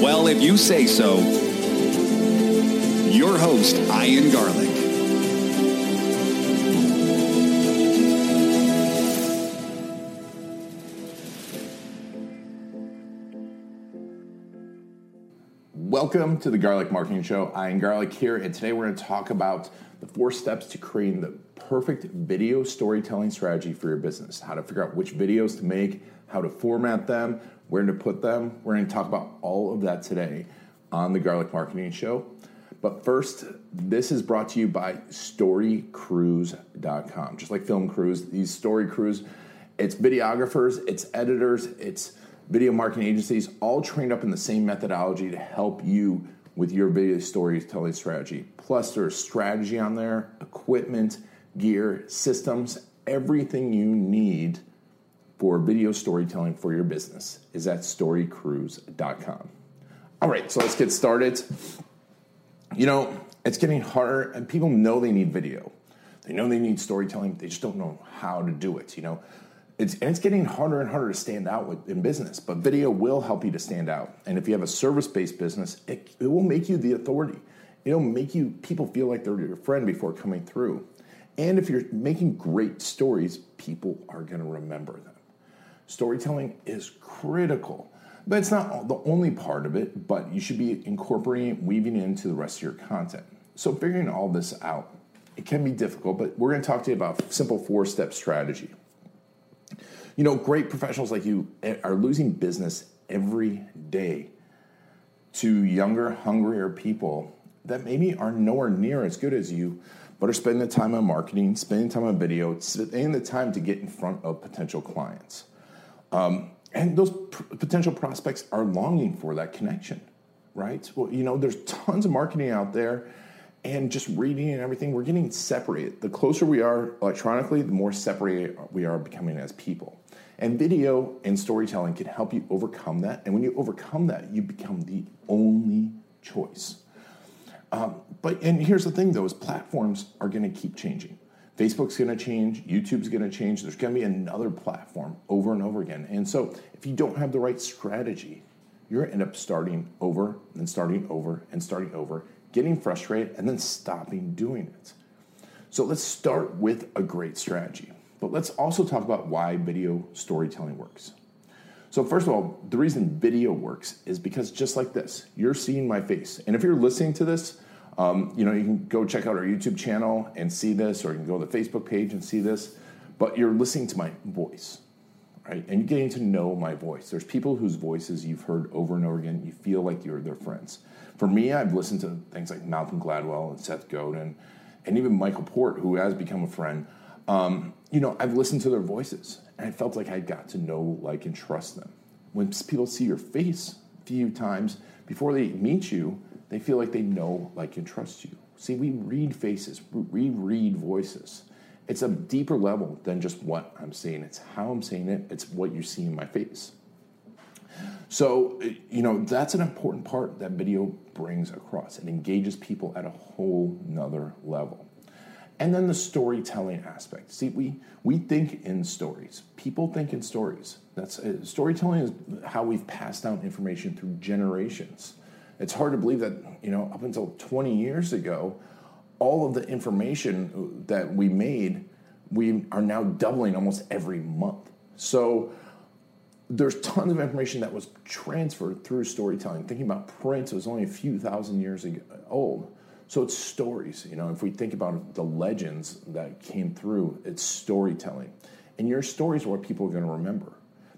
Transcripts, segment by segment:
Well, if you say so, your host, Ian Garlic. Welcome to the Garlic Marketing Show. Ian Garlic here, and today we're going to talk about the four steps to creating the perfect video storytelling strategy for your business. How to figure out which videos to make, how to format them, where to put them. We're going to talk about all of that today on the Garlic Marketing Show. But first, this is brought to you by StoryCrews.com. Just like film crews, these story crews, it's videographers, it's editors, it's video marketing agencies, all trained up in the same methodology to help you with your video storytelling strategy. Plus, there's strategy on there, equipment, gear, systems, everything you need for video storytelling for your business is at storycrews.com. All right, so let's get started. You know, it's getting harder, and people know they need video. They know they need storytelling, they just don't know how to do it. You know, it's and it's getting harder and harder to stand out with, in business. But video will help you to stand out. And if you have a service-based business, it, it will make you the authority. It'll make you people feel like they're your friend before coming through. And if you're making great stories, people are going to remember them. Storytelling is critical, but it's not the only part of it, but you should be incorporating weaving into the rest of your content. So, figuring all this out, it can be difficult, but we're going to talk to you about simple four step strategy. You know, great professionals like you eh, are losing business every day to younger, hungrier people that maybe are nowhere near as good as you, but are spending the time on marketing, spending time on video, spending the time to get in front of potential clients. Um, and those pr- potential prospects are longing for that connection, right? Well, you know, there's tons of marketing out there and just reading and everything, we're getting separated. The closer we are electronically, the more separated we are becoming as people. And video and storytelling can help you overcome that. And when you overcome that, you become the only choice. Um, but and here's the thing though: is platforms are going to keep changing. Facebook's going to change. YouTube's going to change. There's going to be another platform over and over again. And so, if you don't have the right strategy, you're going to end up starting over and starting over and starting over, getting frustrated, and then stopping doing it. So let's start with a great strategy. But let's also talk about why video storytelling works. So, first of all, the reason video works is because just like this, you're seeing my face. And if you're listening to this, um, you know, you can go check out our YouTube channel and see this, or you can go to the Facebook page and see this, but you're listening to my voice, right? And you're getting to know my voice. There's people whose voices you've heard over and over again. You feel like you're their friends. For me, I've listened to things like Malcolm Gladwell and Seth Godin, and even Michael Port, who has become a friend. Um, you know, I've listened to their voices, and I felt like I got to know, like, and trust them. When people see your face a few times before they meet you, they feel like they know, like, and trust you. See, we read faces, we read voices. It's a deeper level than just what I'm saying. It's how I'm saying it. It's what you see in my face. So, you know, that's an important part that video brings across. It engages people at a whole nother level. And then the storytelling aspect. See, we, we think in stories. People think in stories. That's uh, storytelling is how we've passed down information through generations. It's hard to believe that, you know, up until 20 years ago, all of the information that we made, we are now doubling almost every month. So there's tons of information that was transferred through storytelling. Thinking about print, it was only a few thousand years ago, old. So it's stories. You know, if we think about the legends that came through, it's storytelling. And your stories are what people are going to remember.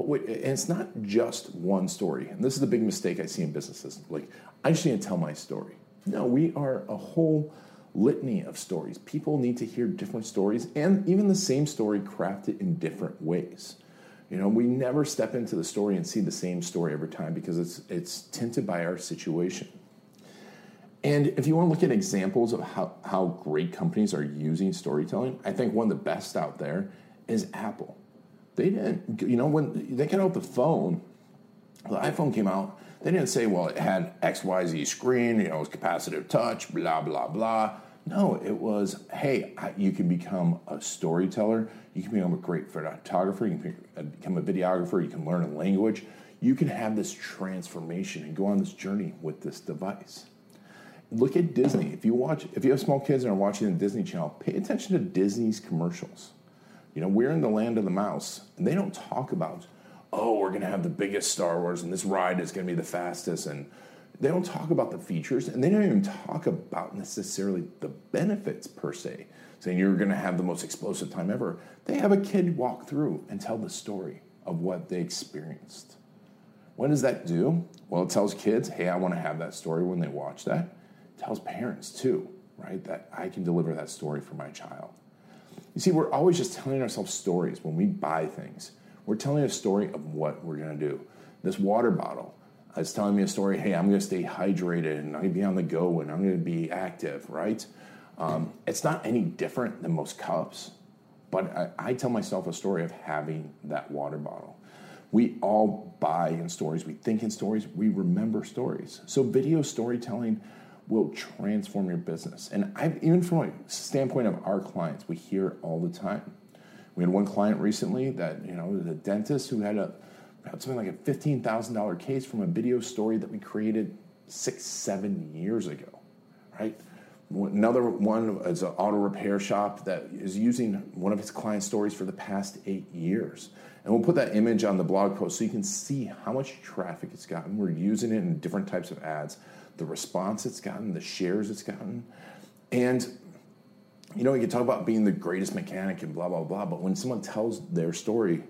But wait, and it's not just one story. And this is the big mistake I see in businesses. Like, I just need to tell my story. No, we are a whole litany of stories. People need to hear different stories and even the same story crafted in different ways. You know, we never step into the story and see the same story every time because it's it's tinted by our situation. And if you want to look at examples of how, how great companies are using storytelling, I think one of the best out there is Apple. They didn't, you know, when they got out the phone, the iPhone came out, they didn't say, well, it had XYZ screen, you know, it was capacitive touch, blah, blah, blah. No, it was, hey, you can become a storyteller, you can become a great photographer, you can uh, become a videographer, you can learn a language, you can have this transformation and go on this journey with this device. Look at Disney. If you watch, if you have small kids and are watching the Disney Channel, pay attention to Disney's commercials. You know, we're in the land of the mouse, and they don't talk about, oh, we're going to have the biggest Star Wars, and this ride is going to be the fastest, and they don't talk about the features, and they don't even talk about necessarily the benefits per se, saying you're going to have the most explosive time ever. They have a kid walk through and tell the story of what they experienced. What does that do? Well, it tells kids, hey, I want to have that story when they watch that. It tells parents too, right, that I can deliver that story for my child. You see, we're always just telling ourselves stories when we buy things. We're telling a story of what we're going to do. This water bottle is telling me a story hey, I'm going to stay hydrated and I'm going to be on the go and I'm going to be active, right? Um, it's not any different than most cups, but I, I tell myself a story of having that water bottle. We all buy in stories, we think in stories, we remember stories. So, video storytelling will transform your business. And I've, even from a standpoint of our clients, we hear it all the time. We had one client recently that, you know, the dentist who had a had something like a $15,000 case from a video story that we created six, seven years ago, right? Another one is an auto repair shop that is using one of his client stories for the past eight years. And we'll put that image on the blog post so you can see how much traffic it's gotten. We're using it in different types of ads the response it's gotten, the shares it's gotten. And you know, you can talk about being the greatest mechanic and blah, blah, blah, but when someone tells their story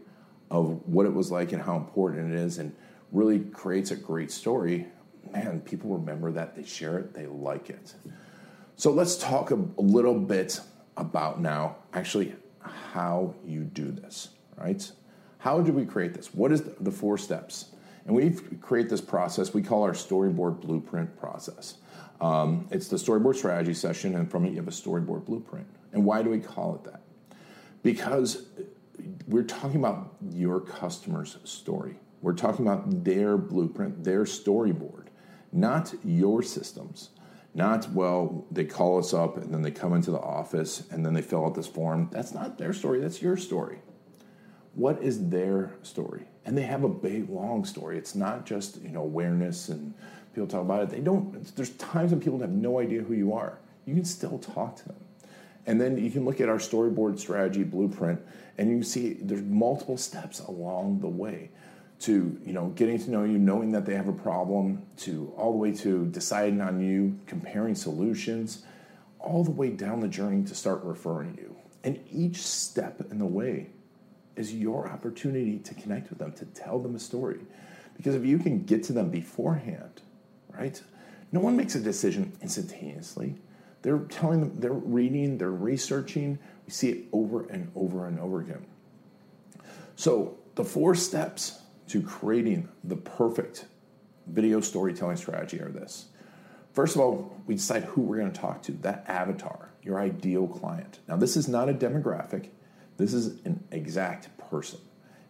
of what it was like and how important it is and really creates a great story, man, people remember that, they share it, they like it. So let's talk a, little bit about now actually how you do this, right? How do we create this? What is the four steps? And we create this process we call our storyboard blueprint process. Um, it's the storyboard strategy session, and from it, you have a storyboard blueprint. And why do we call it that? Because we're talking about your customer's story. We're talking about their blueprint, their storyboard, not your systems. Not, well, they call us up and then they come into the office and then they fill out this form. That's not their story, that's your story. What is their story? and they have a big long story. It's not just you know awareness and people talk about it. They don't there's times when people have no idea who you are. You can still talk to them. And then you can look at our storyboard strategy blueprint and you see there's multiple steps along the way to you know getting to know you knowing that they have a problem to all the way to deciding on you comparing solutions all the way down the journey to start referring you. And each step in the way is your opportunity to connect with them, to tell them a story. Because if you can get to them beforehand, right? No one makes a decision instantaneously. They're telling them, they're reading, they're researching. We see it over and over and over again. So, the four steps to creating the perfect video storytelling strategy are this. First of all, we decide who we're going to talk to, that avatar, your ideal client. Now, this is not a demographic, this is an exact person.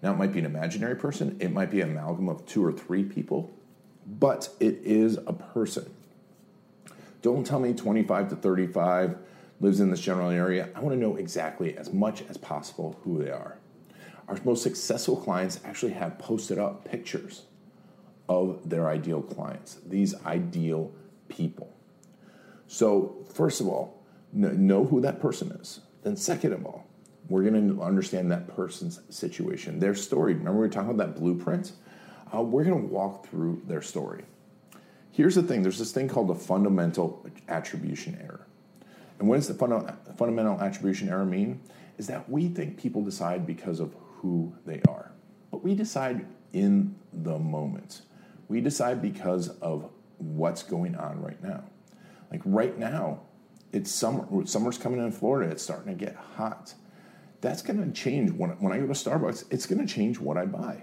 Now, it might be an imaginary person, it might be an amalgam of two or three people, but it is a person. Don't tell me 25 to 35 lives in this general area. I want to know exactly as much as possible who they are. Our most successful clients actually have posted up pictures of their ideal clients, these ideal people. So, first of all, know who that person is. Then, second of all, we're going to understand that person's situation, their story. Remember, we were talking about that blueprint? Uh, we're going to walk through their story. Here's the thing there's this thing called the fundamental attribution error. And what does the funda- fundamental attribution error mean? Is that we think people decide because of who they are, but we decide in the moment. We decide because of what's going on right now. Like right now, it's summer. Summer's coming in Florida. It's starting to get hot that's going to change when, when I go to Starbucks. It's going to change what I buy.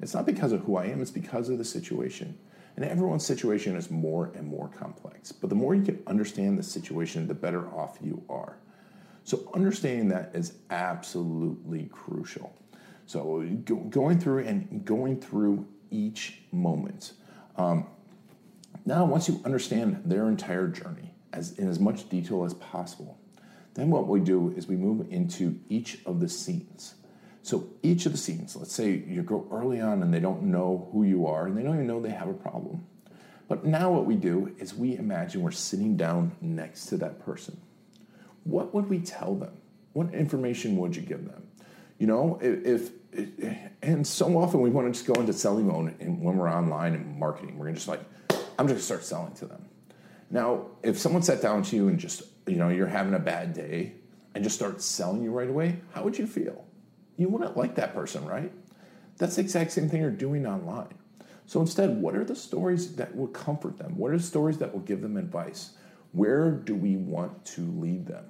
It's not because of who I am, it's because of the situation. And everyone's situation is more and more complex. But the more you can understand the situation, the better off you are. So, understanding that is absolutely crucial. So, go, going through and going through each moment. Um, now, once you understand their entire journey as, in as much detail as possible, then what we do is we move into each of the scenes. So each of the scenes, let's say you go early on and they don't know who you are and they don't even know they have a problem. But now what we do is we imagine we're sitting down next to that person. What would we tell them? What information would you give them? You know, if, if and so often we want to just go into selling mode and when we're online and marketing, we're just like, I'm just gonna start selling to them. Now, if someone sat down to you and just, you know, you're having a bad day and just start selling you right away, how would you feel? you wouldn't like that person, right? That's the exact same thing you're doing online. So instead, what are the stories that will comfort them? What are the stories that will give them advice? Where do we want to lead them?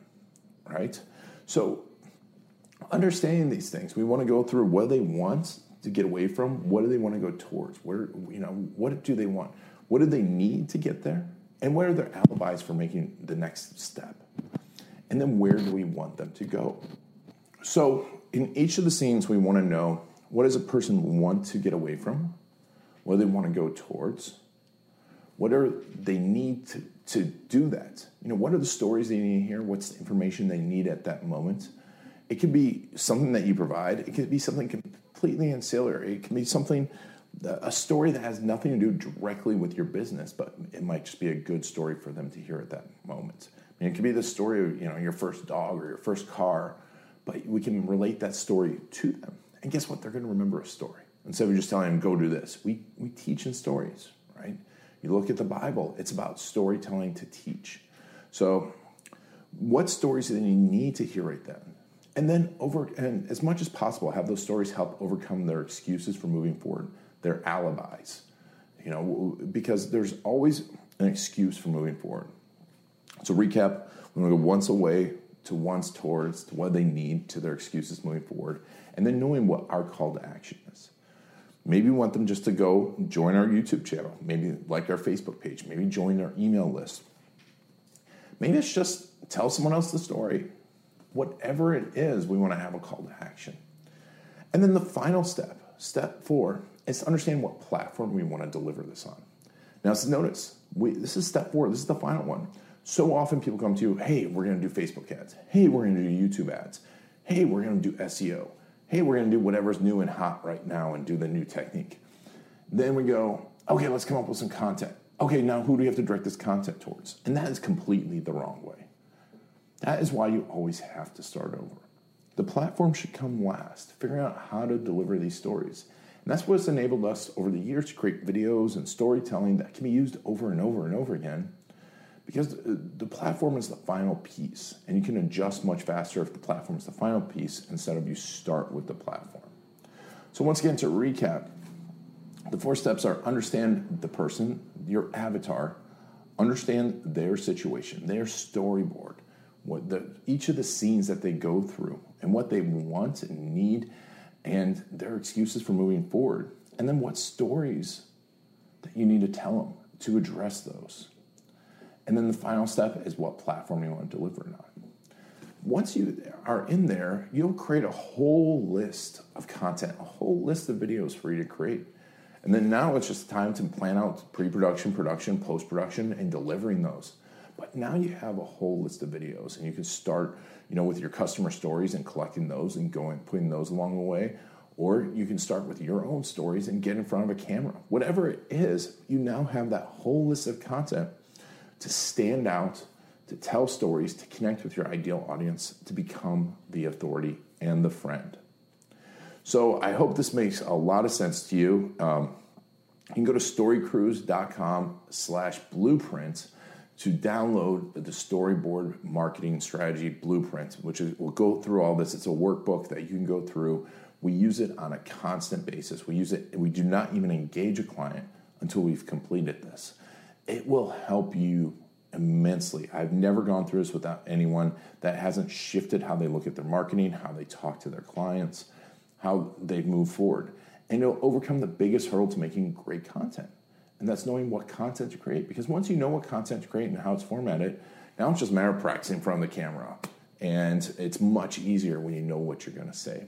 Right? So understanding these things, we want to go through what they want to get away from, what do they want to go towards? Where you know, what do they want? What do they need to get there? And what are their alibis for making the next step? And then where do we want them to go? So in each of the scenes, we want to know what does a person want to get away from? What do they want to go towards? What are they need to, to do that? You know, what are the stories they need to hear? What's the information they need at that moment? It could be something that you provide. It could be something completely ancillary. It can be something, a story that has nothing to do directly with your business, but it might just be a good story for them to hear at that moment. I mean, it could be the story of you know your first dog or your first car but we can relate that story to them. And guess what? They're going to remember a story. Instead of just telling them, go do this, we, we teach in stories, right? You look at the Bible, it's about storytelling to teach. So, what stories do they need to hear right then? And then, over and as much as possible, have those stories help overcome their excuses for moving forward, their alibis. You know, because there's always an excuse for moving forward. So, recap: we're going to go once away to once towards to what they need to their excuses moving forward, and then knowing what our call to action is. Maybe we want them just to go join our YouTube channel, maybe like our Facebook page, maybe join our email list. Maybe it's just tell someone else the story. Whatever it is, we want to have a call to action. And then the final step, step four, is to understand what platform we want to deliver this on. Now, notice, we, this is step four, this is the final one. So often people come to you, hey, we're going to do Facebook ads. Hey, we're going to do YouTube ads. Hey, we're going to do SEO. Hey, we're going to do whatever's new and hot right now and do the new technique. Then we go, okay, let's come up with some content. Okay, now who do we have to direct this content towards? And that is completely the wrong way. That is why you always have to start over. The platform should come last, figuring out how to deliver these stories. And that's what's enabled us over the years to create videos and storytelling that can be used over and over and over again because the platform is the final piece and you can adjust much faster if the platform is the final piece instead of you start with the platform. So once again to recap the four steps are understand the person your avatar understand their situation their storyboard what the, each of the scenes that they go through and what they want and need and their excuses for moving forward and then what stories that you need to tell them to address those and then the final step is what platform you want to deliver it on. Once you are in there, you'll create a whole list of content, a whole list of videos for you to create. And then now it's just time to plan out pre production, production, post production, and delivering those. But now you have a whole list of videos, and you can start, you know, with your customer stories and collecting those and going, putting those along the way. Or you can start with your own stories and get in front of a camera. Whatever it is, you now have that whole list of content to stand out, to tell stories, to connect with your ideal audience, to become the authority and the friend. So I hope this makes a lot of sense to you. Um, you can go to storycrews.com slash blueprint to download the storyboard marketing strategy blueprint, which is, we'll go through all this. It's a workbook that you can go through. We use it on a constant basis. We use it, we do not even engage a client until we've completed this it will help you immensely. I've never gone through this without anyone that hasn't shifted how they look at their marketing, how they talk to their clients, how they move forward. And it'll overcome the biggest hurdle to making great content. And that's knowing what content to create. Because once you know what content to create and how it's formatted, now it's just matter of practicing in front of the camera. And it's much easier when you know what you're going to say.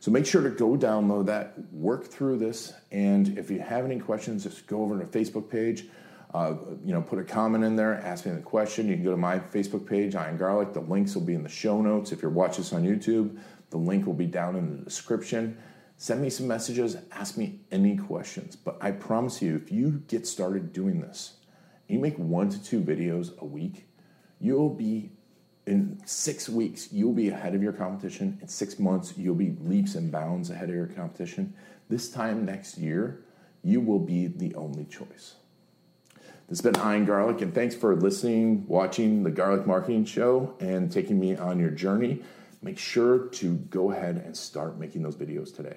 So make sure to go download that, work through this, and if you have any questions, just go over to the Facebook page. Uh, you know, put a comment in there, ask me the question. You can go to my Facebook page, Ian Garlic. The links will be in the show notes. If you're watching this on YouTube, the link will be down in the description. Send me some messages, ask me any questions. But I promise you, if you get started doing this, you make one to two videos a week, you'll be in six weeks, you'll be ahead of your competition. In six months, you'll be leaps and bounds ahead of your competition. This time next year, you will be the only choice. This has been Ian Garlic, and thanks for listening, watching the Garlic Marketing Show, and taking me on your journey. Make sure to go ahead and start making those videos today.